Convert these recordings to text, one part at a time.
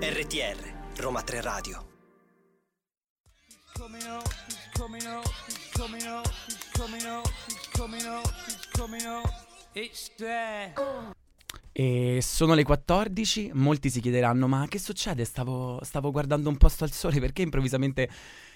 RTR Roma 3 Radio. coming up, he's coming up, he's coming up, he's coming up, he's coming up, he's coming up. It's there. E sono le 14, molti si chiederanno ma che succede? Stavo, stavo guardando un posto al sole perché improvvisamente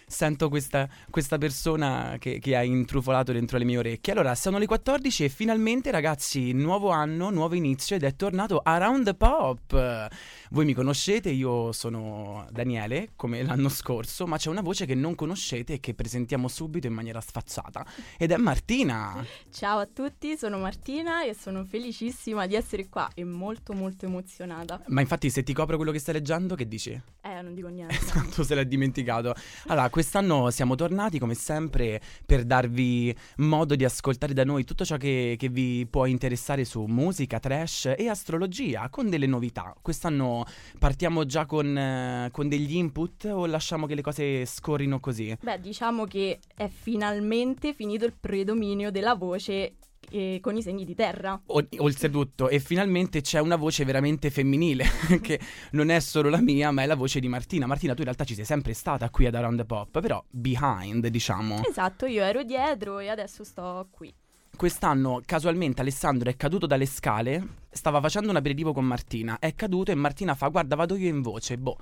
sento questa, questa persona che, che ha intrufolato dentro le mie orecchie. Allora, sono le 14 e finalmente ragazzi, nuovo anno, nuovo inizio ed è tornato Around the Pop. Voi mi conoscete, io sono Daniele, come l'anno scorso, ma c'è una voce che non conoscete e che presentiamo subito in maniera sfacciata ed è Martina. Ciao a tutti, sono Martina e sono felicissima di essere qua e molto molto emozionata. Ma infatti se ti copro quello che stai leggendo, che dici? Eh, non dico niente. Tanto se l'hai dimenticato. Allora, quest'anno siamo tornati come sempre per darvi modo di ascoltare da noi tutto ciò che, che vi può interessare su musica, trash e astrologia con delle novità. Quest'anno partiamo già con, con degli input o lasciamo che le cose scorrino così? Beh, diciamo che è finalmente finito il predominio della voce eh, con i segni di terra. O- oltretutto, e finalmente c'è una voce veramente femminile, che non è solo la mia, ma è la voce di Martina. Martina, tu in realtà ci sei sempre stata qui ad Around the Pop, però behind, diciamo. Esatto, io ero dietro e adesso sto qui. Quest'anno casualmente Alessandro è caduto dalle scale, stava facendo un aperitivo con Martina, è caduto e Martina fa guarda vado io in voce, boh.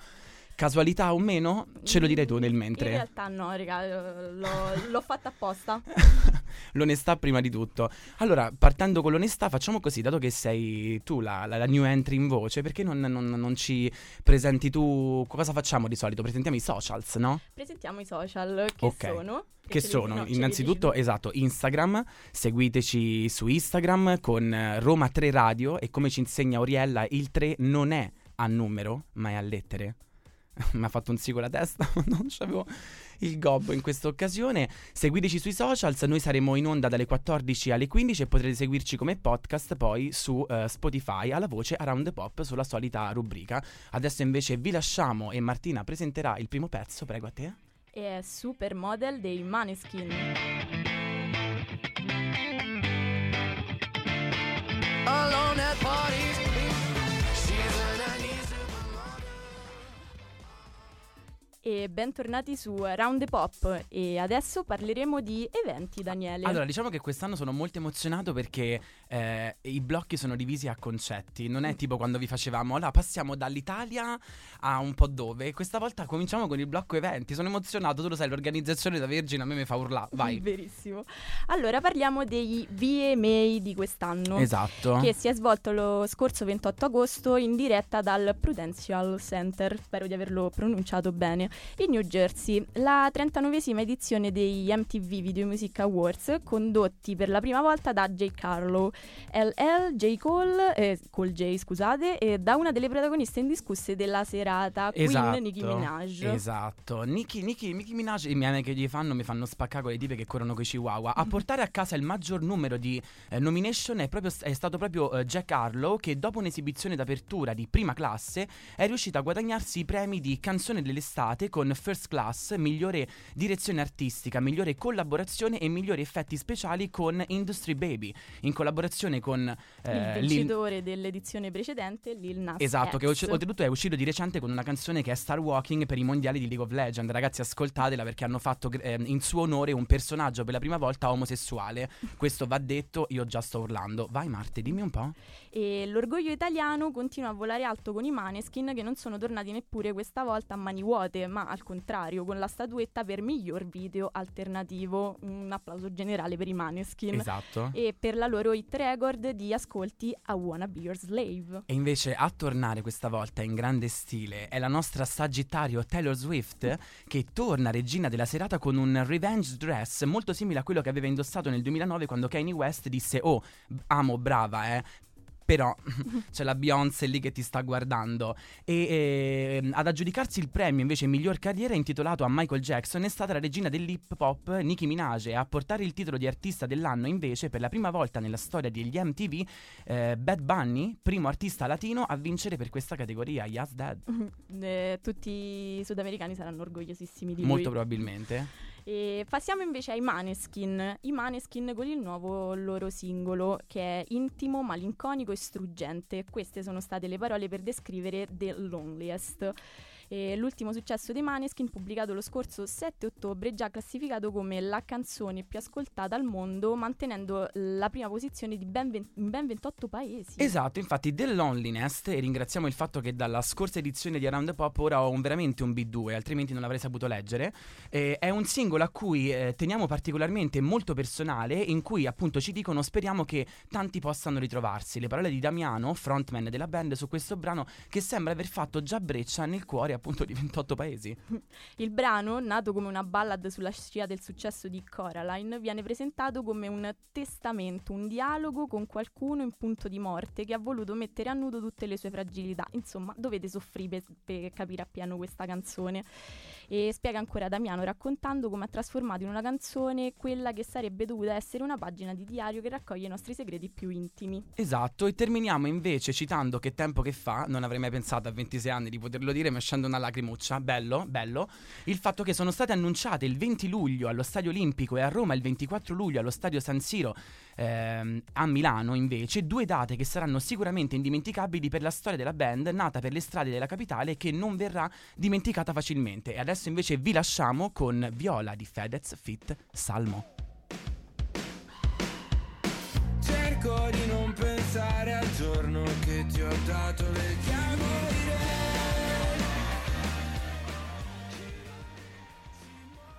Casualità o meno? Ce lo direi tu nel In mentre. realtà no, raga, eh, l'ho, l'ho fatta apposta. L'onestà prima di tutto. Allora, partendo con l'onestà, facciamo così, dato che sei tu la, la- la new entry in voce, perché non, non- non ci presenti tu? Cosa facciamo di solito? Presentiamo i socials, no? Presentiamo i social che Ok. sono. Che sono no, innanzitutto, esatto, Instagram, seguiteci su Instagram con Roma 3 Radio e come ci insegna Oriella, il 3 non è a numero, ma è a lettere. Mi ha fatto un sì con la testa, non c'avevo il gobbo in questa occasione. Seguiteci sui socials, noi saremo in onda dalle 14 alle 15 e potrete seguirci come podcast poi su eh, Spotify alla voce Around the Pop sulla solita rubrica. Adesso invece vi lasciamo e Martina presenterà il primo pezzo, prego a te. E è Supermodel dei Maneskin. E bentornati su Round the Pop e adesso parleremo di eventi, Daniele. Allora, diciamo che quest'anno sono molto emozionato perché eh, i blocchi sono divisi a concetti. Non è tipo quando vi facevamo, allora passiamo dall'Italia a un po' dove. Questa volta cominciamo con il blocco eventi. Sono emozionato, tu lo sai, l'organizzazione da Vergine a me mi fa urlare. Vai. Verissimo. Allora parliamo dei VMA di quest'anno. Esatto. Che si è svolto lo scorso 28 agosto in diretta dal Prudential Center, spero di averlo pronunciato bene, in New Jersey. La 39esima edizione degli MTV Video Music Awards, condotti per la prima volta da J. Carlo, LL, J. Cole, eh, Cole J, scusate, e da una delle protagoniste indiscusse della serata, Esatto, Queen Nicki Minaj. Esatto. Nicki, Nicki, Nicki Minaj, i miei che gli fanno mi fanno spaccare con le tipe che corrono coi chihuahua. A portare a casa il maggior numero di eh, nomination è, proprio, è stato proprio eh, Jack Harlow che dopo un'esibizione d'apertura di prima classe è riuscito a guadagnarsi i premi di canzone dell'estate con First Class, migliore direzione artistica, migliore collaborazione e migliori effetti speciali con Industry Baby, in collaborazione con eh, il Lil- vincitore dell'edizione precedente, Lil Nas Esatto, che X. oltre- oltretutto è uscito di recente con una canzone che è Star Walking per i mondiali di League of Legends. Ragazzi, ascoltatela perché hanno fatto eh, in suo onore un personaggio per la prima volta omosessuale. Questo va detto, io già sto urlando. Vai Marte, dimmi un po'. E l'orgoglio italiano continua a volare alto con i Maneskin che non sono tornati neppure questa volta a mani vuote, ma al contrario con la statuetta per miglior video alternativo. Un applauso generale per i Maneskin. Esatto. E per la loro hit record di ascolti a Wanna Be Your Slave. E invece a tornare questa volta in grande stile è la nostra Sagittario Taylor Swift che torna regina della serata con un revenge dress molto simile a quello che aveva indossato nel 2009 quando Kanye West disse "Oh, amo brava, eh". Però c'è la Beyoncé lì che ti sta guardando. E ehm, ad aggiudicarsi il premio invece miglior carriera intitolato a Michael Jackson è stata la regina dell'hip hop Nicki Minaj e a portare il titolo di artista dell'anno invece per la prima volta nella storia degli MTV eh, Bad Bunny, primo artista latino a vincere per questa categoria, Yes Dad. Eh, tutti i sudamericani saranno orgogliosissimi di Molto lui. probabilmente. E passiamo invece ai Maneskin. I Maneskin con il nuovo loro singolo che è intimo, malinconico e struggente. Queste sono state le parole per descrivere The Loneliest. E l'ultimo successo dei Maneskin, pubblicato lo scorso 7 ottobre, già classificato come la canzone più ascoltata al mondo, mantenendo la prima posizione ben, 20, in ben 28 paesi. Esatto, infatti The Loneliness, e ringraziamo il fatto che dalla scorsa edizione di Around the Pop ora ho un, veramente un B2, altrimenti non l'avrei saputo leggere, eh, è un singolo a cui eh, teniamo particolarmente molto personale, in cui appunto ci dicono speriamo che tanti possano ritrovarsi. Le parole di Damiano, frontman della band, su questo brano che sembra aver fatto già breccia nel cuore appunto di 28 paesi. Il brano, nato come una ballad sulla scia del successo di Coraline, viene presentato come un testamento, un dialogo con qualcuno in punto di morte che ha voluto mettere a nudo tutte le sue fragilità. Insomma, dovete soffrire per, per capire appieno questa canzone. E spiega ancora Damiano raccontando come ha trasformato in una canzone quella che sarebbe dovuta essere una pagina di diario che raccoglie i nostri segreti più intimi. Esatto, e terminiamo invece citando che tempo che fa, non avrei mai pensato a 26 anni di poterlo dire, mi scende una lacrimuccia, bello, bello, il fatto che sono state annunciate il 20 luglio allo Stadio Olimpico e a Roma il 24 luglio allo Stadio San Siro ehm, a Milano invece, due date che saranno sicuramente indimenticabili per la storia della band nata per le strade della capitale che non verrà dimenticata facilmente. E adesso invece vi lasciamo con Viola di Fedez Fit Salmo. Cerco di non pensare al giorno che ti ho dato le chiavi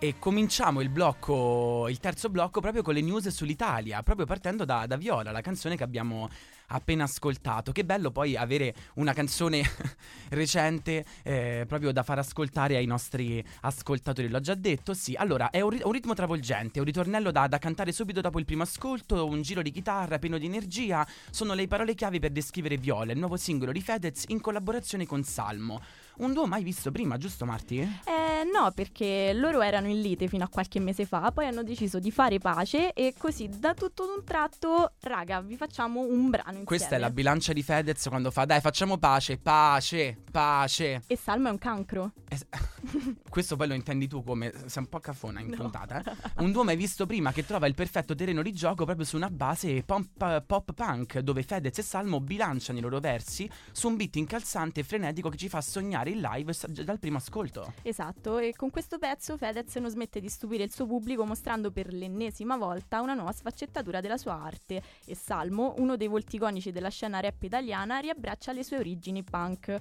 E cominciamo il blocco, il terzo blocco proprio con le news sull'Italia, proprio partendo da, da Viola, la canzone che abbiamo appena ascoltato. Che bello poi avere una canzone recente eh, proprio da far ascoltare ai nostri ascoltatori. L'ho già detto, sì. Allora, è un, ri- un ritmo travolgente, un ritornello da, da, cantare subito dopo il primo ascolto, un giro di chitarra pieno di energia. Sono le parole chiavi per descrivere Viola, il nuovo singolo di Fedez in collaborazione con Salmo. Un duo mai visto prima, giusto Marti? Eh no, perché loro erano in lite fino a qualche mese fa, poi hanno deciso di fare pace e così da tutto d'un tratto, raga, vi facciamo un brano insieme. Questa è la bilancia di Fedez quando fa dai facciamo pace, pace, pace. E Salmo è un cancro. Es- Questo poi lo intendi tu come sei un po' cafona in No. puntata. eh? Un duo mai visto prima che trova il perfetto terreno di gioco proprio su una base pop, pop punk dove Fedez e Salmo bilanciano i loro versi su un beat incalzante e frenetico che ci fa sognare in live dal primo ascolto. Esatto, e con questo pezzo Fedez non smette di stupire il suo pubblico mostrando per l'ennesima volta una nuova sfaccettatura della sua arte e Salmo, uno dei volti iconici della scena rap italiana, riabbraccia le sue origini punk.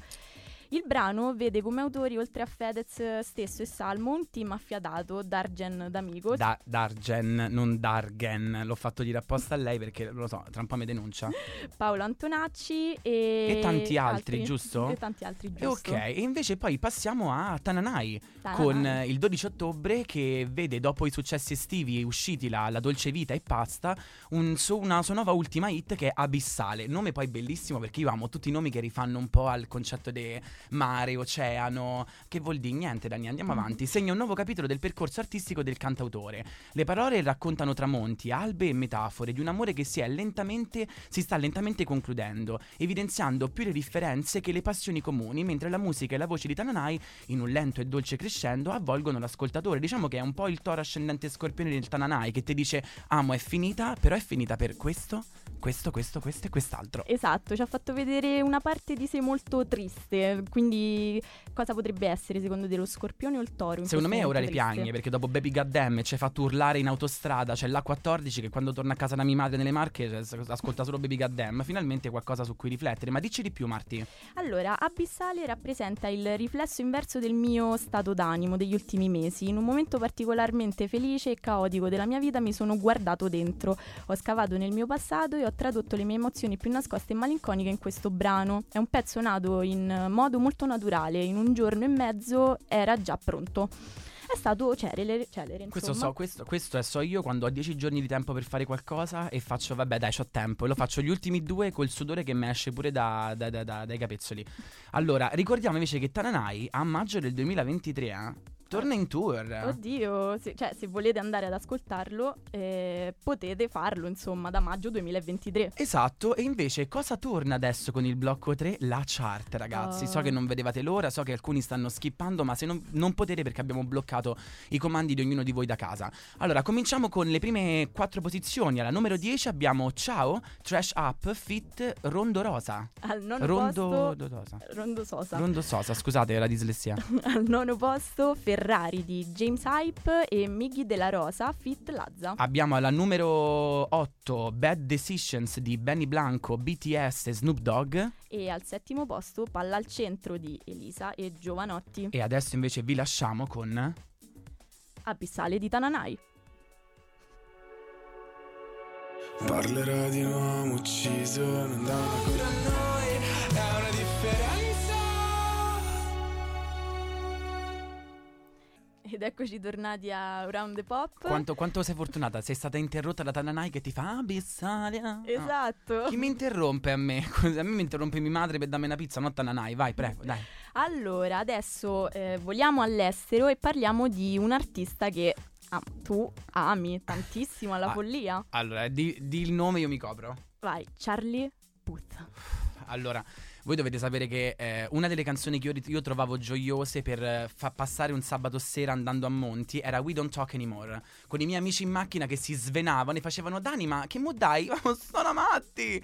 Il brano vede come autori, oltre a Fedez stesso e Salmo, un team affiatato, Dargen D'Amico, Da- Dargen, non Dargen, l'ho fatto dire apposta a lei perché lo so, tra un po' mi denuncia. Paolo Antonacci e... E tanti altri, giusto? E tanti altri, E giusto. ok, e invece poi passiamo a Tananai. Tananai. con eh, il 12 ottobre che vede dopo i successi estivi usciti la, la Dolce Vita e Pasta un su- una sua nuova ultima hit che è Abissale nome poi bellissimo perché io amo tutti i nomi che rifanno un po' al concetto di mare, oceano che vuol dire niente Dani andiamo Mm. avanti segna un nuovo capitolo del percorso artistico del cantautore le parole raccontano tramonti, albe e metafore di un amore che si, è lentamente, si sta lentamente concludendo evidenziando più le differenze che le passioni comuni mentre la musica e la voce di Tananai in un lento e dolce crescendo avvolgono l'ascoltatore. Diciamo che è un po' il toro ascendente scorpione del Tananai che ti dice amo è finita, però è finita per questo, questo, questo, questo e quest'altro. Esatto, ci ha fatto vedere una parte di sé molto triste. Quindi, cosa potrebbe essere secondo te lo scorpione o il toro? Secondo me ora le piagne perché dopo Baby Goddamn ci hai fatto urlare in autostrada, c'è l'A14 che quando torna a casa da mia madre nelle Marche cioè, ascolta solo Baby Goddamn, finalmente qualcosa su cui riflettere. Ma dici di più Marti. Allora, Abissale rappresenta il riflesso inverso del mio stato d'animo degli ultimi mesi. In un momento particolarmente felice e caotico della mia vita mi sono guardato dentro. Ho scavato nel mio passato e ho tradotto le mie emozioni più nascoste e malinconiche in questo brano. È un pezzo nato in modo molto naturale, in un giorno e mezzo era già pronto. È stato celere, celere Questo so, questo, questo è so io quando ho 10 giorni di tempo per fare qualcosa e faccio, vabbè dai, c'ho tempo. E lo faccio gli ultimi due col sudore che mi esce pure da- da- da- da- dai capezzoli. Allora, ricordiamo invece che Tananai a maggio del 2023 eh, torna in tour. Oddio, se, cioè se volete andare ad ascoltarlo eh, potete farlo insomma da maggio 2023. Esatto, e invece cosa torna adesso con il blocco 3? La chart, ragazzi. So Oh. che non vedevate l'ora, so che alcuni stanno skippando, ma se non, non potete perché abbiamo bloccato i comandi di ognuno di voi da casa. Allora, cominciamo con le prime quattro posizioni. Alla numero 10 abbiamo Ciao, Trash Up, Fit, Rondo Rosa. Al nono Rondo posto Rosa. Rondo Sosa. Rondo Sosa, scusate la dislessia. Al nono posto Ferrari di James Hype e Miggy della Rosa Fit Lazza. Abbiamo alla numero 8 Bad Decisions di Benny Blanco, BTS e Snoop Dogg. E al settimo posto Palla al centro di Elisa e Giovanotti. E adesso invece vi lasciamo con... Abissale di Tananai. Parlerò di un uomo ucciso Non da una cura a noi Ed eccoci tornati a Round the Pop. Quanto, quanto sei fortunata? Sei stata interrotta da Tananai che ti fa Abissalia. Esatto. Chi mi interrompe a me? A me mi interrompe mia madre per darmi una pizza, non Tananai. Vai, prego, dai. Allora, adesso eh, voliamo all'estero e parliamo di un artista che ah, tu ami tantissimo alla Ah. follia. Allora, di, di il nome io mi copro. Vai, Charlie Puth. Allora, voi dovete sapere che eh, una delle canzoni che io, io trovavo gioiose per eh, fa passare un sabato sera andando a Monti era We Don't Talk Anymore. Con i miei amici in macchina che si svenavano e facevano Dani, ma che mo dai? Sono matti!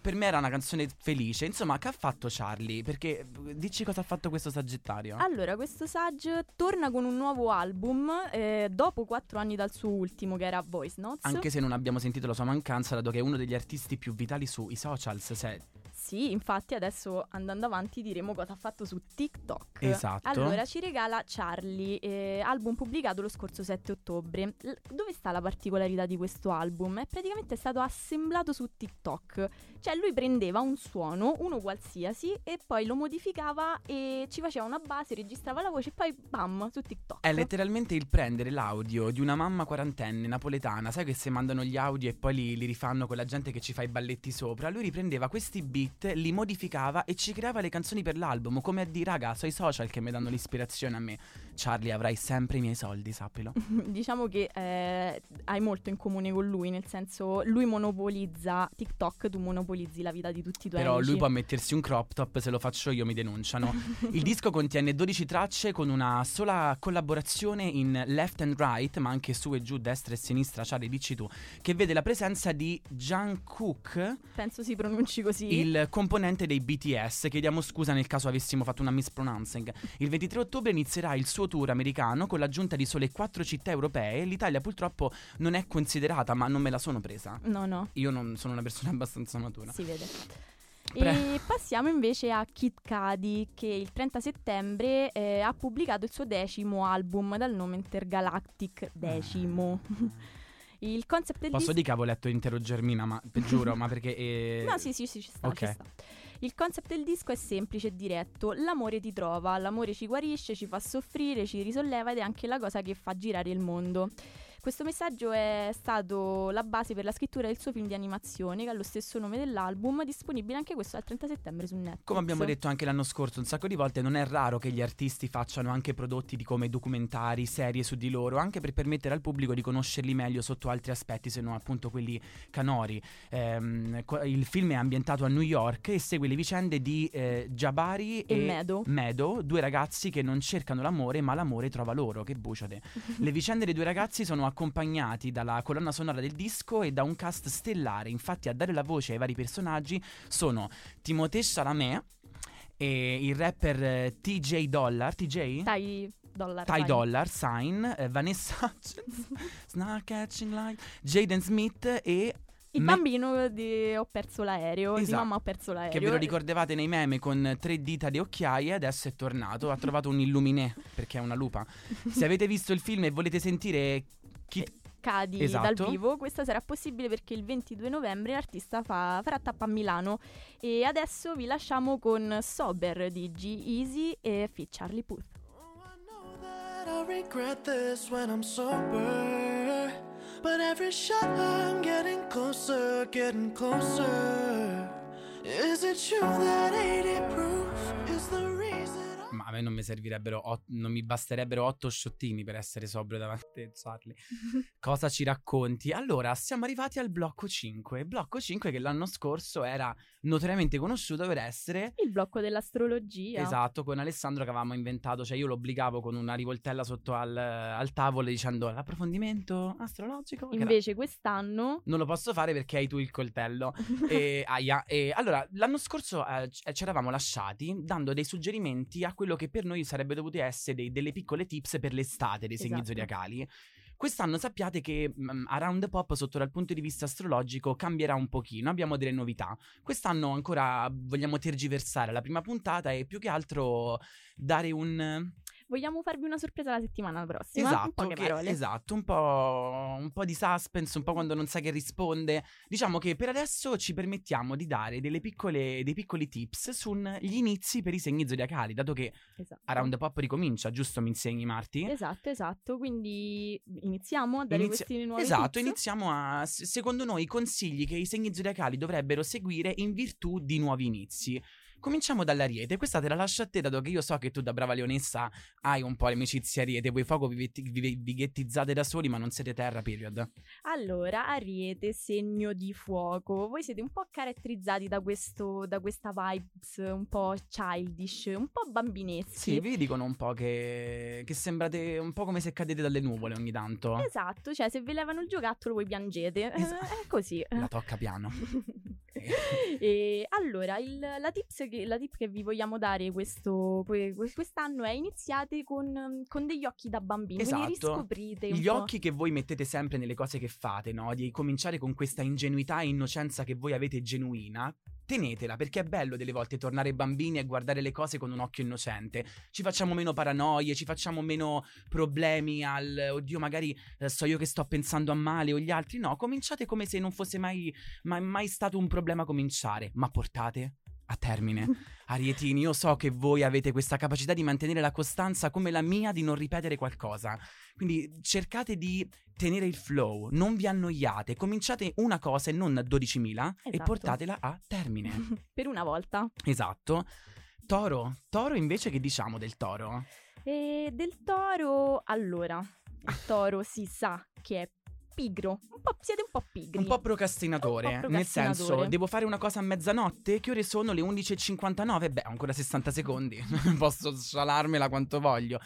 Per me era una canzone felice. Insomma, che ha fatto Charlie? Perché eh, dici cosa ha fatto questo Sagittario? Allora, questo Sage torna con un nuovo album eh, dopo quattro anni dal suo ultimo, che era Voice Notes. Anche se non abbiamo sentito la sua mancanza, dato che è uno degli artisti più vitali sui socials. Se... Sì, infatti adesso andando avanti diremo cosa ha fatto su TikTok. Esatto. Allora ci regala Charlie, eh, album pubblicato lo scorso 7 ottobre. L- dove sta la particolarità di questo album? È praticamente stato assemblato su TikTok. Cioè lui prendeva un suono, uno qualsiasi, e poi lo modificava e ci faceva una base, registrava la voce e poi bam, su TikTok. È letteralmente il prendere l'audio di una mamma quarantenne napoletana, sai che se mandano gli audio e poi li, li rifanno con la gente che ci fa i balletti sopra, lui riprendeva questi beat, li modificava e ci creava le canzoni per l'album, come a dire raga, sono i social che mi danno l'ispirazione a me. Charlie, avrai sempre i miei soldi, sappilo. diciamo che eh, hai molto in comune con lui, nel senso lui monopolizza TikTok, tu monopolizzi la vita di tutti i tuoi Però amici. lui può mettersi un crop top, se lo faccio io mi denunciano. Il disco contiene 12 tracce con una sola collaborazione in left and right, ma anche su e giù, destra e sinistra, Charlie dici tu, che vede la presenza di Jungkook, Penso si pronunci così. il componente dei BTS. Chiediamo scusa nel caso avessimo fatto una mispronouncing. Il 23 ottobre inizierà il suo tour americano con l'aggiunta di sole 4 città europee. L'Italia purtroppo non è considerata, ma non me la sono presa. No, no, Io non sono una persona abbastanza matura. si vede. Pre- E passiamo invece a Kid Cudi che il 30 settembre eh, ha pubblicato il suo decimo album dal nome Intergalactic Decimo. il concept del Posso disco dire che avevo letto intero Germina, ma giuro, ma perché... eh, No, sì, sì, sì, ci sta, ci Ok. sta. Il concept del disco è semplice e diretto. L'amore ti trova, l'amore ci guarisce, ci fa soffrire, ci risolleva ed è anche la cosa che fa girare il mondo. Questo messaggio è stato la base per la scrittura del suo film di animazione, che ha lo stesso nome dell'album, disponibile anche questo dal 30 settembre su Netflix. Come abbiamo detto anche l'anno scorso un sacco di volte, non è raro che gli artisti facciano anche prodotti di come documentari, serie su di loro, anche per permettere al pubblico di conoscerli meglio sotto altri aspetti, se non appunto quelli canori. Ehm, il film è ambientato a New York e segue le vicende di eh, Jabari E e, Meadow. Meadow, due ragazzi che non cercano l'amore, ma l'amore trova loro. Che buciate. Le vicende dei due ragazzi sono accompagnati dalla colonna sonora del disco e da un cast stellare. Infatti, a dare la voce ai vari personaggi sono Timothée Chalamet e il rapper eh, TJ Dollar. TJ? Ty Dollar. Ty. Dollar, Sign, eh, Vanessa Snark Catching Light, Jaden Smith e Il Me- bambino di Ho perso l'aereo, di Esatto. mamma ho perso l'aereo. che ve lo ricordavate nei meme con tre dita di occhiaie, adesso è tornato, ha trovato un illuminè perché è una lupa. Se avete visto il film e volete sentire chi Cadi Esatto. dal vivo. Questa sarà possibile perché il 22 novembre l'artista fa- farà tappa a Milano. E adesso vi lasciamo con Sober di G-Easy e Fit Charlie Puth. Oh, I know that I'll regret this when I'm sober. But every shot I'm getting closer, getting closer. Is it true that 80 proof me non mi servirebbero, ot- non mi basterebbero otto sciottini per essere sobrio davanti a Charlie. Cosa ci racconti? Allora, siamo arrivati al blocco 5. Blocco 5 che l'anno scorso era notoriamente conosciuto per essere Il blocco dell'astrologia. Esatto, con Alessandro che avevamo inventato, cioè io lo obbligavo con una rivoltella sotto al, al tavolo dicendo l'approfondimento astrologico. era- Invece quest'anno Non lo posso fare perché hai tu il coltello. e, aia, e allora, l'anno scorso eh, ci eravamo lasciati dando dei suggerimenti a quello che per noi sarebbe dovuto essere dei- delle piccole tips per l'estate dei segni Esatto. zodiacali. Quest'anno sappiate che mm, Around Pop sotto dal punto di vista astrologico cambierà un pochino, abbiamo delle novità. Quest'anno ancora vogliamo tergiversare la prima puntata e più che altro dare un vogliamo farvi una sorpresa la settimana prossima. Esatto, poche che- esatto, un po', un po' di suspense, un po' quando non sai che risponde. Diciamo che per adesso ci permettiamo di dare delle piccole, dei piccoli tips sugli inizi per i segni zodiacali, dato che Esatto. Around Pop ricomincia, giusto mi insegni Marti? Esatto, esatto. Quindi iniziamo a dare Inizia- questi nuovi Esatto, tips? iniziamo a, secondo noi, i consigli che i segni zodiacali dovrebbero seguire in virtù di nuovi inizi. Cominciamo dall'Ariete, questa te la lascio a te, dato che io so che tu da brava leonessa hai un po' le amicizie Ariete, voi fuoco vi, vi, vi ghettizzate da soli ma non siete terra, period. Allora, Ariete, segno di fuoco. Voi siete un po' caratterizzati da, questo, da questa vibes un po' childish, un po' bambineschi. Sì, vi dicono un po' che, che sembrate un po' come se cadete dalle nuvole ogni tanto. Esatto, cioè se vi levano il giocattolo voi piangete. Esatto. È così. La tocca piano. e allora, il- la, tips che, la tip che vi vogliamo dare questo, que- que- quest'anno è iniziate con, con degli occhi da bambini, quindi Esatto. riscoprite un Gli po'. occhi che voi mettete sempre nelle cose che fate, no? Di cominciare con questa ingenuità e innocenza che voi avete genuina. Tenetela perché è bello delle volte tornare bambini e guardare le cose con un occhio innocente. Ci facciamo meno paranoie, ci facciamo meno problemi al oddio, magari eh, so io che sto pensando a male o gli altri. No, cominciate come se non fosse mai, mai, mai stato un problema cominciare, ma portate a termine. Arietini, io so che voi avete questa capacità di mantenere la costanza come la mia di non ripetere qualcosa. Quindi cercate di tenere il flow, non vi annoiate, cominciate una cosa e non 12.000 e Esatto. portatela a termine. per una volta. esatto. Toro, toro invece che diciamo del toro? E del toro, allora, il toro si sa che è pigro, un po', siete un po' pigri. Un po' procrastinatore, Un po' nel senso, procrastinatore. devo fare una cosa a mezzanotte? Che ore sono? Le 11.59? Beh, ancora 60 secondi, posso scialarmela quanto voglio.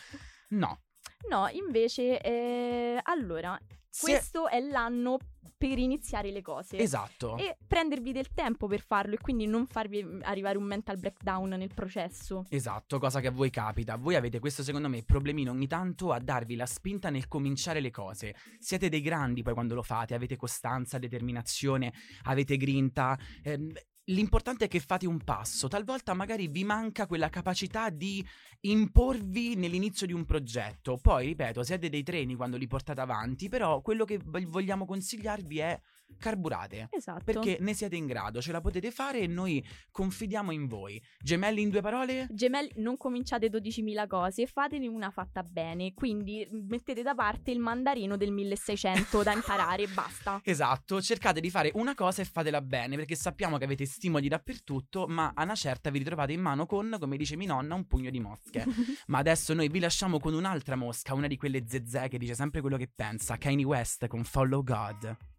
No. No, invece, eh, allora, Se- questo è l'anno per iniziare le cose. Esatto. E prendervi del tempo per farlo e quindi non farvi mm, arrivare un mental breakdown nel processo. Esatto, cosa che a voi capita. Voi avete questo, secondo me, problemino ogni tanto a darvi la spinta nel cominciare le cose. Siete dei grandi poi quando lo fate, avete costanza, determinazione, avete grinta. ehm, L'importante è che fate un passo, talvolta magari vi manca quella capacità di imporvi nell'inizio di un progetto. Poi, ripeto, siete dei treni quando li portate avanti, però quello che vog- vogliamo consigliarvi è carburate. Esatto. Perché ne siete in grado, ce la potete fare e noi confidiamo in voi. Gemelli in due parole? Gemelli, non cominciate 12.000 cose, fatene una fatta bene. Quindi mettete da parte il mandarino del 1600 da imparare e basta. Esatto, cercate di fare una cosa e fatela bene, perché sappiamo che avete stimoli dappertutto, ma a una certa vi ritrovate in mano con, come dice mia nonna, un pugno di mosche. ma adesso noi vi lasciamo con un'altra mosca, una di quelle zezze che dice sempre quello che pensa, Kanye West con Follow God.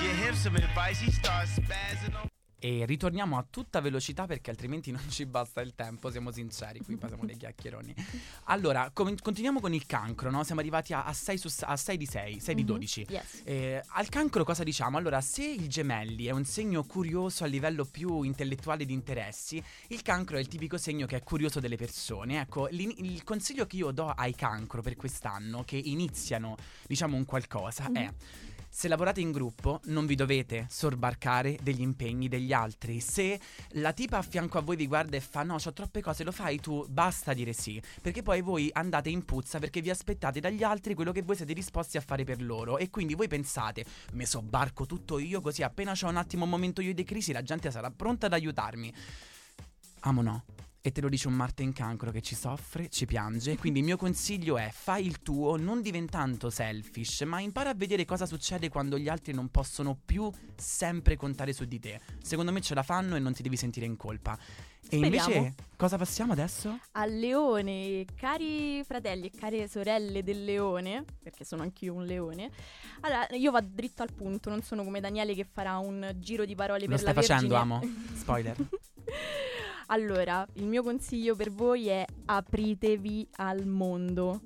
Get him some advice. He starts spazzing on. E ritorniamo a tutta velocità perché altrimenti non ci basta il tempo, siamo sinceri, qui passiamo dei chiacchieroni. Allora, com- continuiamo con il cancro, no? Siamo arrivati a 6 di 6, 6 di Mhm. 12. Yes. Eh, al cancro cosa diciamo? Allora, se il gemelli è un segno curioso a livello più intellettuale di interessi, il cancro è il tipico segno che è curioso delle persone. Ecco, il consiglio che io do ai cancro per quest'anno, che iniziano, diciamo, un qualcosa, è... Se lavorate in gruppo non vi dovete sorbarcare degli impegni degli altri. Se la tipa a fianco a voi vi guarda e fa no, ho troppe cose, lo fai tu, basta dire sì. Perché poi voi andate in puzza perché vi aspettate dagli altri quello che voi siete disposti a fare per loro. E quindi voi pensate, me sobbarco tutto io così appena c'ho un attimo un momento io di crisi la gente sarà pronta ad aiutarmi. Amo no. E te lo dice un Marte in cancro che ci soffre, ci piange. Quindi il mio consiglio è fai il tuo, non diventando selfish, ma impara a vedere cosa succede quando gli altri non possono più sempre contare su di te. Secondo me ce la fanno e non ti devi sentire in colpa. E Speriamo. invece cosa passiamo adesso? Al leone, cari fratelli e care sorelle del leone, perché sono anch'io un leone. Allora, io vado dritto al punto, non sono come Daniele che farà un giro di parole Lo per stai la facendo, Vergine. amo. Spoiler. allora, il mio consiglio per voi è apritevi al mondo.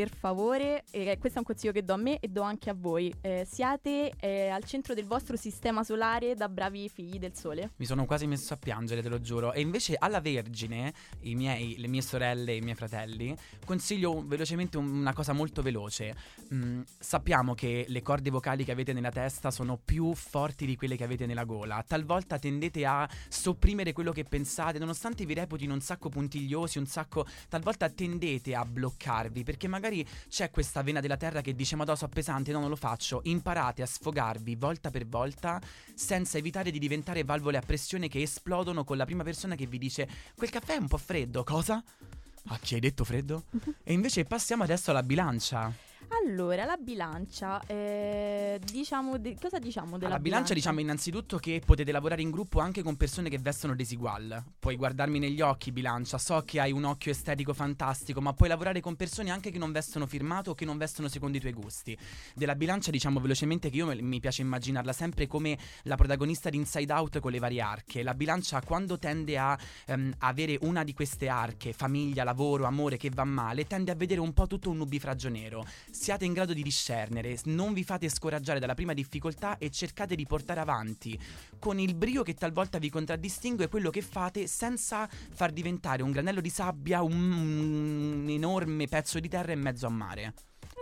Per favore, eh, questo è un consiglio che do a me e do anche a voi. Eh, siate eh, al centro del vostro sistema solare da bravi figli del sole. Mi sono quasi messo a piangere, te lo giuro. E invece alla Vergine, miei, le mie sorelle e i miei fratelli, consiglio velocemente un- una cosa molto veloce. Mm, sappiamo che le corde vocali che avete nella testa sono più forti di quelle che avete nella gola. Talvolta tendete a sopprimere quello che pensate, nonostante vi reputino un sacco puntigliosi, un sacco. Talvolta tendete a bloccarvi perché magari c'è questa vena della terra che dice: Ma so pesante, no, non lo faccio. Imparate a sfogarvi volta per volta senza evitare di diventare valvole a pressione che esplodono con la prima persona che vi dice quel caffè è un po' freddo, cosa? Ma chi hai detto freddo? e invece passiamo adesso alla bilancia. Allora, la bilancia, eh, diciamo, de- cosa diciamo della Alla bilancia diciamo innanzitutto che potete lavorare in gruppo anche con persone che vestono desigual. Puoi guardarmi negli occhi bilancia, so che hai un occhio estetico fantastico, ma puoi lavorare con persone anche che non vestono firmato o che non vestono secondo i tuoi gusti. Della bilancia diciamo velocemente che io me- mi piace immaginarla sempre come la protagonista di Inside Out con le varie arche. La bilancia quando tende a ehm, avere una di queste arche, famiglia, lavoro, amore che va male, tende a vedere un po' tutto un nubifragio nero. Siate in grado di discernere, non vi fate scoraggiare dalla prima difficoltà e cercate di portare avanti con il brio che talvolta vi contraddistingue quello che fate senza far diventare un granello di sabbia un, un enorme pezzo di terra in mezzo a mare.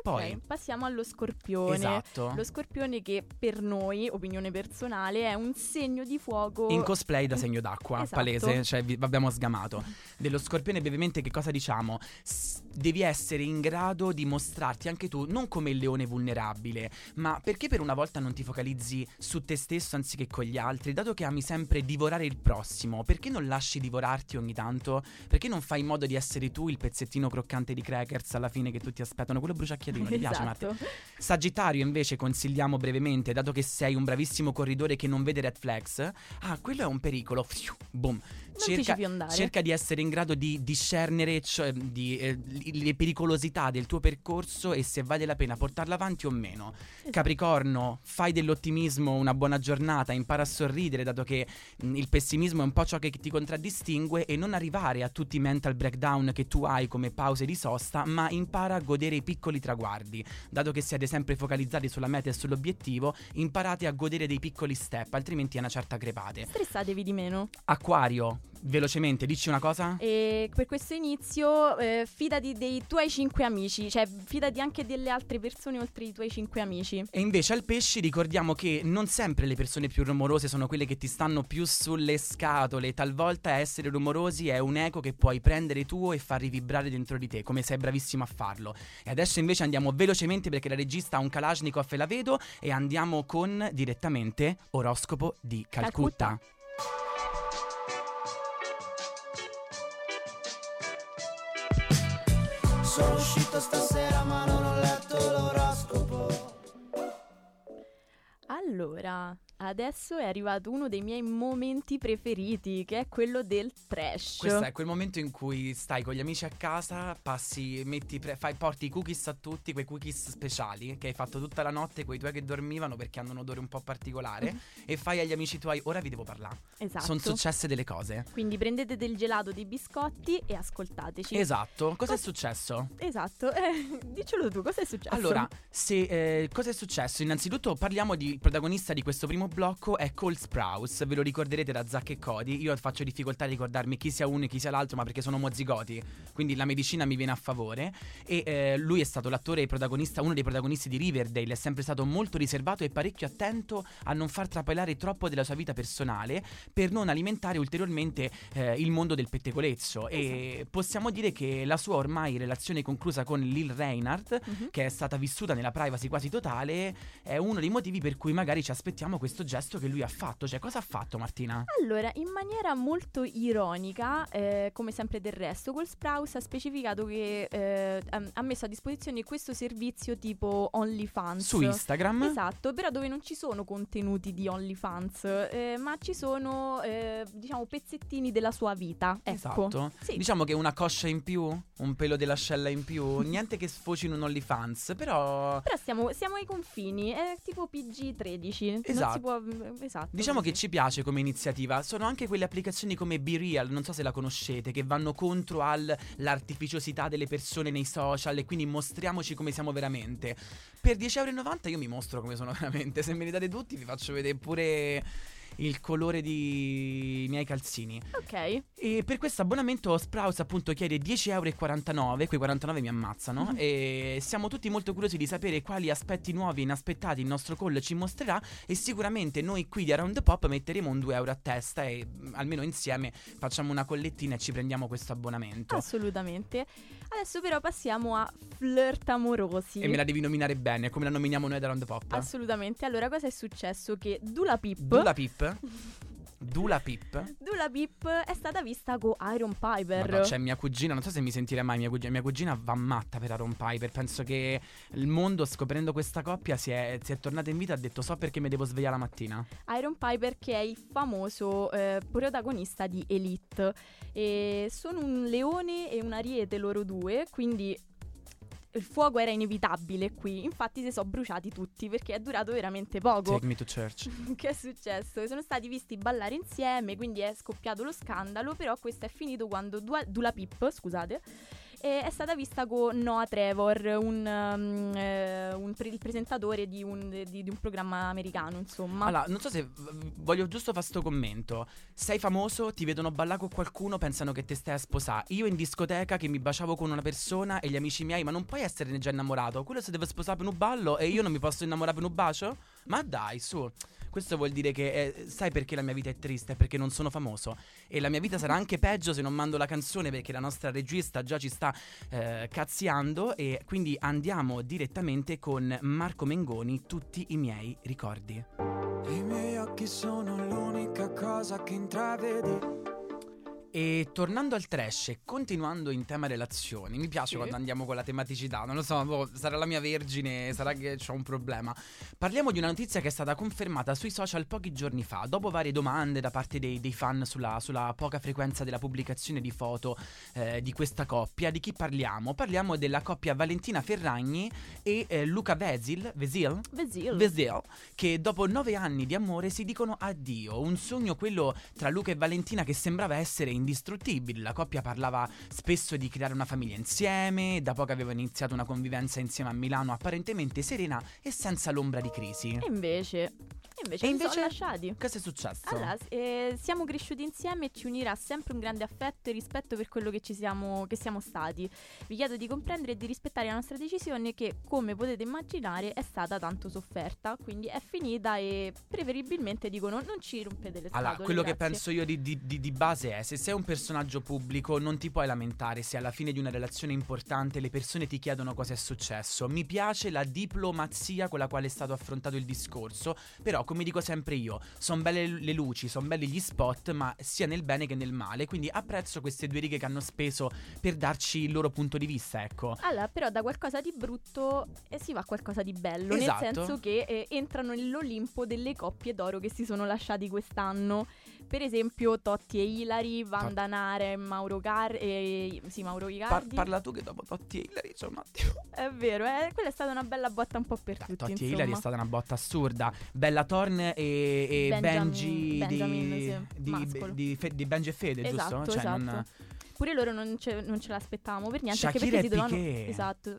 Poi, passiamo allo scorpione. esatto. Lo scorpione che per noi, opinione personale, è un segno di fuoco. In cosplay da segno d'acqua, Esatto. palese, cioè vi abbiamo sgamato. Dello scorpione brevemente che cosa diciamo? S- devi essere in grado di mostrarti anche tu non come il leone vulnerabile, ma perché per una volta non ti focalizzi su te stesso anziché con gli altri, dato che ami sempre divorare il prossimo, perché non lasci divorarti ogni tanto? Perché non fai in modo di essere tu il pezzettino croccante di crackers alla fine che tutti aspettano, quello bruciacchiatino, ti piace? Esatto. Sagittario invece consigliamo brevemente, dato che sei un bravissimo corridore che non vede red flags, ah, quello è un pericolo. Fiu, boom. Cerca, cerca di essere in grado di discernere cioè, di, eh, le pericolosità del tuo percorso e se vale la pena portarla avanti o meno. Esatto. Capricorno, fai dell'ottimismo una buona giornata, impara a sorridere, dato che mh, il pessimismo è un po' ciò che ti contraddistingue e non arrivare a tutti i mental breakdown che tu hai come pause di sosta, ma impara a godere i piccoli traguardi. Dato che siete sempre focalizzati sulla meta e sull'obiettivo, imparate a godere dei piccoli step, altrimenti è una certa crepate. Stressatevi di meno. Acquario, velocemente, dici una cosa? E per questo inizio eh, fidati dei tuoi cinque amici, cioè fidati anche delle altre persone oltre i tuoi cinque amici. E invece al pesci ricordiamo che non sempre le persone più rumorose sono quelle che ti stanno più sulle scatole, talvolta essere rumorosi è un eco che puoi prendere tu e far rivibrare dentro di te, come sei bravissimo a farlo. E adesso invece andiamo velocemente perché la regista ha un Kalashnikov e la vedo e andiamo con direttamente oroscopo di Calcutta. Calcutta. Sono uscito stasera ma non ho letto l'oroscopo. Allora, adesso è arrivato uno dei miei momenti preferiti, che è quello del trash. Questo è quel momento in cui stai con gli amici a casa, passi, metti, pre- fai, porti i cookies a tutti, quei cookies speciali che hai fatto tutta la notte, quei tuoi che dormivano perché hanno un odore un po' particolare, e fai agli amici tuoi, ora vi devo parlare. Esatto. Sono successe delle cose. Quindi prendete del gelato, dei biscotti e ascoltateci. Esatto, cosa è Cos- successo? Esatto, eh, diccelo tu, cosa è successo? Allora, se, eh, cosa è successo? Innanzitutto parliamo di protagonista di questo primo blocco è Cole Sprouse, ve lo ricorderete da Zack e Cody. Io faccio difficoltà a ricordarmi chi sia uno e chi sia l'altro, ma perché sono omozigoti, quindi la medicina mi viene a favore. E eh, lui è stato l'attore e protagonista, uno dei protagonisti di Riverdale, è sempre stato molto riservato e parecchio attento a non far trapelare troppo della sua vita personale per non alimentare ulteriormente eh, il mondo del pettegolezzo. E possiamo dire che la sua ormai relazione conclusa con Lil Reinhardt Mhm. che è stata vissuta nella privacy quasi totale, è uno dei motivi per cui magari ci aspettiamo questo questo gesto che lui ha fatto. Cioè, cosa ha fatto Martina? Allora, in maniera molto ironica, eh, come sempre del resto, col Sprouse ha specificato che eh, ha messo a disposizione questo servizio tipo OnlyFans. Su Instagram? Esatto, però dove non ci sono contenuti di OnlyFans, eh, ma ci sono, eh, diciamo, pezzettini della sua vita. Ecco. Esatto. Sì. Diciamo che una coscia in più, un pelo dell'ascella in più, niente che sfoci in un OnlyFans, però Però stiamo, siamo ai confini, è tipo PG13. Non Esatto. Può. Esatto. Diciamo che così. ci piace come iniziativa. Sono anche quelle applicazioni come Be Real, non so se la conoscete, che vanno contro all'artificiosità delle persone nei social e quindi mostriamoci come siamo veramente. Per 10,90€ io mi mostro come sono veramente. Se me li date tutti vi faccio vedere pure il colore di miei calzini. Ok. E per questo abbonamento Sprouse appunto chiede 10,49€, quei 49 mi ammazzano e siamo tutti molto curiosi di sapere quali aspetti nuovi e inaspettati il nostro call ci mostrerà e sicuramente noi qui di Around the Pop metteremo un 2 euro a testa e mm, almeno insieme facciamo una collettina e ci prendiamo questo abbonamento. Assolutamente. Adesso però passiamo a flirt amorosi. E me la devi nominare bene, come la nominiamo noi ad Around the Pop. Assolutamente. Allora, cosa è successo? Che Dula Pip Dula Pip? Dula Pip? Dula Pip è stata vista con Iron Piper. Madonna, c'è mia cugina, non so se mi sentirà mai mia cugina. Mia cugina va matta per Aaron Piper. Penso che il mondo, scoprendo questa coppia, si è, si è tornata in vita e ha detto: So perché mi devo svegliare la mattina. Iron Piper che è il famoso eh, protagonista di Elite. E sono un leone e un ariete loro due, quindi il fuoco era inevitabile qui. Infatti si sono bruciati tutti perché è durato veramente poco. Take me to church. che è successo? Sono stati visti ballare insieme, quindi è scoppiato lo scandalo, però questo è finito quando Dua- Dula Pip, scusate, eh, è stata vista con Noah Trevor, un, um, eh, un pre- il presentatore di un, di- di un programma americano, insomma. Allora, non so se voglio giusto fare sto commento. Sei famoso, ti vedono ballare con qualcuno, pensano che te stai a sposare. Io in discoteca che mi baciavo con una persona e gli amici miei, ma non puoi esserne già innamorato. Quello si deve sposare per un ballo e io non mi posso innamorare per un bacio? Ma dai, su. Questo vuol dire che eh, sai perché la mia vita è triste? Perché non sono famoso. E la mia vita sarà anche peggio se non mando la canzone perché la nostra regista già ci sta eh, cazziando. E quindi andiamo direttamente con Marco Mengoni, tutti i miei ricordi. I miei occhi sono l'unica cosa che intravedi. E tornando al trash e continuando in tema relazioni, mi piace Sì. quando andiamo con la tematicità, non lo so, boh, sarà la mia vergine, sarà che ho un problema. Parliamo di una notizia che è stata confermata sui social pochi giorni fa, dopo varie domande da parte dei, dei fan sulla, sulla poca frequenza della pubblicazione di foto eh, di questa coppia. Di chi parliamo? Parliamo della coppia Valentina Ferragni e eh, Luca Vesil, Vesil? Vesil. Vesil, che dopo nove anni di amore si dicono addio. Un sogno quello tra Luca e Valentina che sembrava essere indistruttibile. La coppia parlava spesso di creare una famiglia insieme, da poco aveva iniziato una convivenza insieme a Milano apparentemente serena e senza l'ombra di crisi. E invece, e invece, E invece? sono lasciati. Cosa è successo? Allora, eh, siamo cresciuti insieme e ci unirà sempre un grande affetto e rispetto per quello che ci siamo, che siamo stati. Vi chiedo di comprendere e di rispettare la nostra decisione che, come potete immaginare, è stata tanto sofferta. Quindi è finita e preferibilmente dicono non ci rompete le scatole. Allora, quello che grazie." penso io di, di- di- di base è: se sei un personaggio pubblico, non ti puoi lamentare se alla fine di una relazione importante le persone ti chiedono cosa è successo. Mi piace la diplomazia con la quale è stato affrontato il discorso. Però, come dico sempre io, sono belle le luci, sono belli gli spot, ma sia nel bene che nel male. Quindi apprezzo queste due righe che hanno speso per darci il loro punto di vista, ecco. Allora, però da qualcosa di brutto eh, si va a qualcosa di bello, Esatto. nel senso che eh, entrano nell'Olimpo delle coppie d'oro che si sono lasciati quest'anno. Per esempio Totti e Ilari, Vandanare, Mauro Car e sì, Mauro Par- Icardi. parla tu che dopo Totti e Hilary c'è un attimo. È vero, eh, quella è stata una bella botta un po' per Dai, tutti, Totti e insomma. Hilary è stata una botta assurda. Bella Thorne e, e Benji Benjamin, di, sì, di, di, Fe- di Benji e Fede, Esatto, giusto? Cioè, esatto. non- Pure loro non ce, non ce l'aspettavamo per niente, anche Shakira perché si e dovevano. Esatto.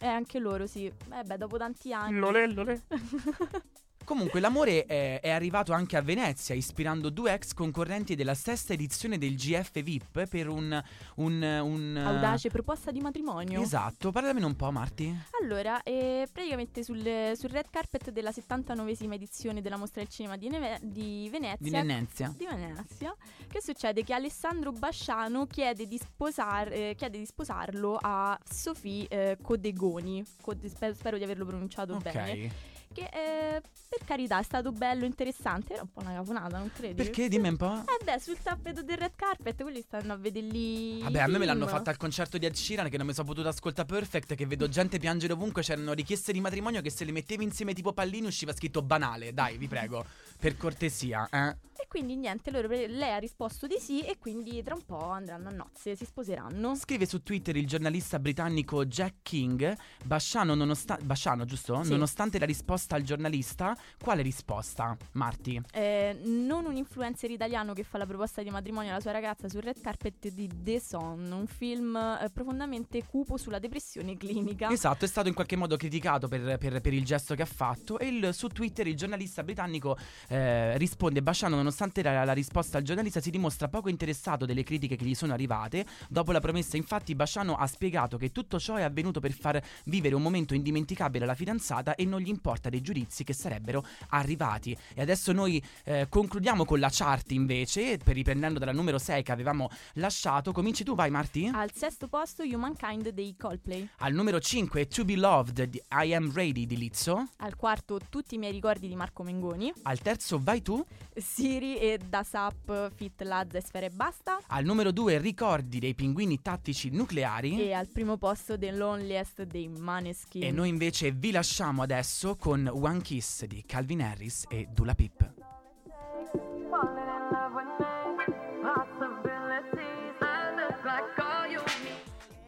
E anche loro, sì. Eh beh, dopo tanti anni. Comunque l'amore è, è arrivato anche a Venezia, ispirando due ex concorrenti della sesta edizione del GF VIP per un... un, un Audace proposta di matrimonio. Esatto, parlamene un po' Marti. Allora, eh, praticamente sul, sul red carpet della 79esima edizione della Mostra del Cinema di, Neve- di Venezia. Di Venezia. di Venezia, che succede? Che Alessandro Basciano chiede di, sposar- eh, chiede di sposarlo a Sofì eh, Codegoni. Code- spe- spero di averlo pronunciato bene. Che eh, per carità, è stato bello, interessante. Era un po' una caponata, non credi? Perché? Dimmi un po'. Eh beh, sul tappeto del red carpet, quelli stanno a vedere lì. Vabbè, a me me l'hanno fatta al concerto di Ed Sheeran che non mi sono potuto ascoltare Perfect, che vedo gente piangere ovunque, c'erano richieste di matrimonio che se le mettevi insieme tipo pallini usciva scritto banale. Dai, vi prego, per cortesia, eh. Quindi niente, loro, lei ha risposto di sì e quindi tra un po' andranno a nozze, si sposeranno. Scrive su Twitter il giornalista britannico Jack King, Basciano, nonosta- Basciano giusto? Sì. Nonostante la risposta al giornalista, quale risposta, Marti? Eh, non un influencer italiano che fa la proposta di matrimonio alla sua ragazza sul red carpet di The Son, un film eh, profondamente cupo sulla depressione clinica. Esatto, è stato in qualche modo criticato per, per- per il gesto che ha fatto e il- su Twitter il giornalista britannico eh, risponde Basciano nonostante la, la risposta al giornalista si dimostra poco interessato delle critiche che gli sono arrivate. Dopo la promessa infatti Basciano ha spiegato che tutto ciò è avvenuto per far vivere un momento indimenticabile alla fidanzata e non gli importa dei giudizi che sarebbero arrivati. E adesso noi eh, concludiamo con la chart invece, per riprendendo dalla numero 6 che avevamo lasciato. Cominci tu, vai Marti? Al sesto posto Humankind dei Coldplay. Al numero 5 To Be Loved di I Am Ready di Lizzo. Al quarto Tutti i miei ricordi di Marco Mengoni. Al terzo Vai tu. Siri e Dasap Fit Lazza e Sfera e Basta. Al numero 2 Ricordi dei pinguini tattici nucleari. E al primo posto The Loneliest dei Maneskin. E noi invece vi lasciamo adesso con One Kiss di Calvin Harris e Dula Pip.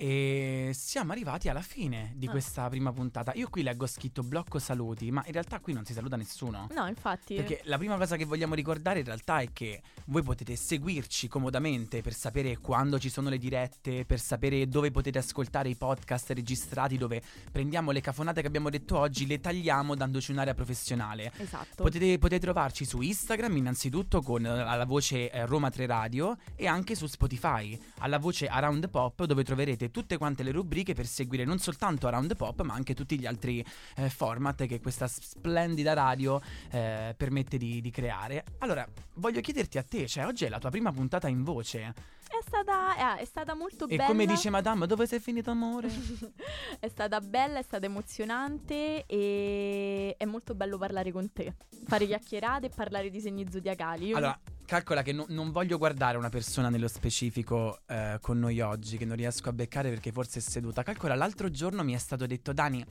E siamo arrivati alla fine di Ah. questa prima puntata. Io qui leggo scritto blocco saluti, ma in realtà qui non si saluta nessuno. No, infatti. Perché la prima cosa che vogliamo ricordare in realtà è che voi potete seguirci comodamente per sapere quando ci sono le dirette, per sapere dove potete ascoltare i podcast registrati, dove prendiamo le cafonate che abbiamo detto oggi, le tagliamo dandoci un'area professionale. Esatto. Potete, potete trovarci su Instagram innanzitutto con eh, alla voce eh, Roma 3 Radio e anche su Spotify alla voce Around Pop dove troverete tutte quante le rubriche per seguire non soltanto Around Pop ma anche tutti gli altri eh, format che questa splendida radio eh, permette di, di creare. Allora, voglio chiederti a te, cioè oggi è la tua prima puntata in voce È stata, eh, è stata molto e bella. come dice Madame, dove sei finito amore? è stata bella, è stata emozionante e è molto bello parlare con te. Fare chiacchierate e parlare di segni zodiacali. Io Allora, calcola che no- non voglio guardare una persona nello specifico eh, con noi oggi, che non riesco a beccare perché forse è seduta. Calcola, l'altro giorno mi è stato detto, Dani,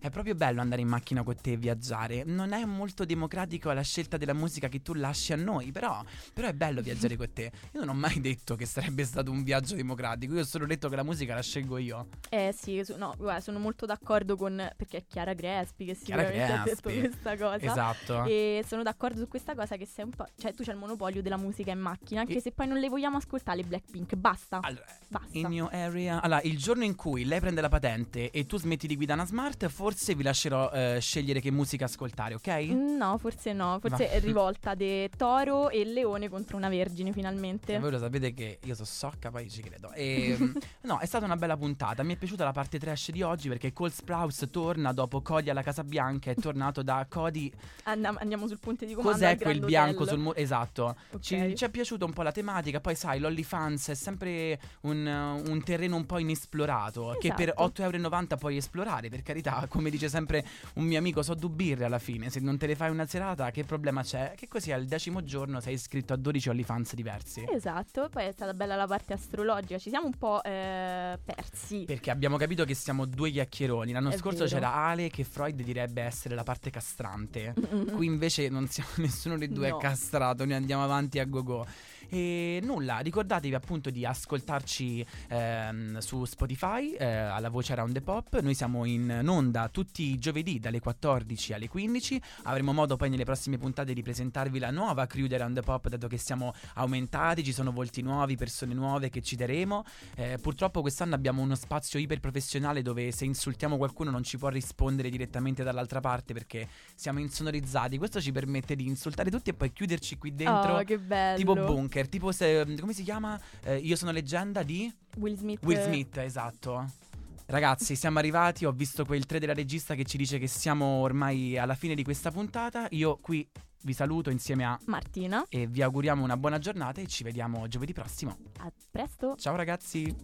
è proprio bello andare in macchina con te e viaggiare. Non è molto democratico la scelta della musica che tu lasci a noi, però, però è bello viaggiare con te. Io non ho mai detto che sarebbe stato un viaggio democratico, io ho solo detto che la musica la scelgo io. Eh sì, su- no, guarda, sono molto d'accordo con... perché è Chiara Crespi che Chiara sicuramente ha detto questa cosa. Esatto. E sono d'accordo su questa cosa che sei un po'... Cioè tu c'hai il monopolio della musica in macchina, anche E- se poi non le vogliamo ascoltare le Blackpink, basta. Allora, basta. In your area. Allora, il giorno in cui lei prende la patente e tu smetti di guidare una smart, forse vi lascerò eh, scegliere che musica ascoltare, ok? No, forse no, forse Va. è rivolta di toro e leone contro una vergine finalmente. E voi lo sapete che io sono socca, poi ci credo. E, no, è stata una bella puntata. Mi è piaciuta la parte trash di oggi perché Cole Sprouse torna dopo Cody alla Casa Bianca. È tornato da Cody. Andiamo, andiamo sul ponte di comando. Cos'è quel bianco Hotel. sul muro? Esatto. Ok. Ci, ci è piaciuta un po' la tematica. Poi, sai, l'OnlyFans è sempre un, un terreno un po' inesplorato. Che per Esatto. 8,90€ puoi esplorare. Per carità, come dice sempre un mio amico, so due birre alla fine. Se non te le fai una serata, che problema c'è? Che così al decimo giorno sei iscritto a 12 OnlyFans diversi. Esatto, poi è stata bella la parte astrologica, ci siamo un po' eh, persi. Perché abbiamo capito che siamo due chiacchieroni. L'anno È scorso vero. c'era Ale che Freud direbbe essere la parte castrante. Mm-mm. Qui invece non siamo nessuno dei due No. è castrato, noi andiamo avanti a go-go. E nulla, ricordatevi appunto di ascoltarci ehm, su Spotify eh, alla voce Around the Pop. Noi siamo in onda tutti i giovedì dalle 14 alle 15. Avremo modo poi nelle prossime puntate di presentarvi la nuova crew di Around the Pop, dato che siamo aumentati, ci sono volti nuovi, persone nuove che citeremo. Eh, purtroppo quest'anno abbiamo uno spazio iper professionale dove se insultiamo qualcuno non ci può rispondere direttamente dall'altra parte perché siamo insonorizzati. Questo ci permette di insultare tutti e poi chiuderci qui dentro. Oh, che bello. Tipo bunker, tipo se, come si chiama? Eh, io sono leggenda di Will Smith. Will Smith, esatto. Ragazzi, siamo arrivati, ho visto quel 3 della regista che ci dice che siamo ormai alla fine di questa puntata. Io qui vi saluto insieme a Martina, e vi auguriamo una buona giornata e ci vediamo giovedì prossimo. a presto. Ciao ragazzi.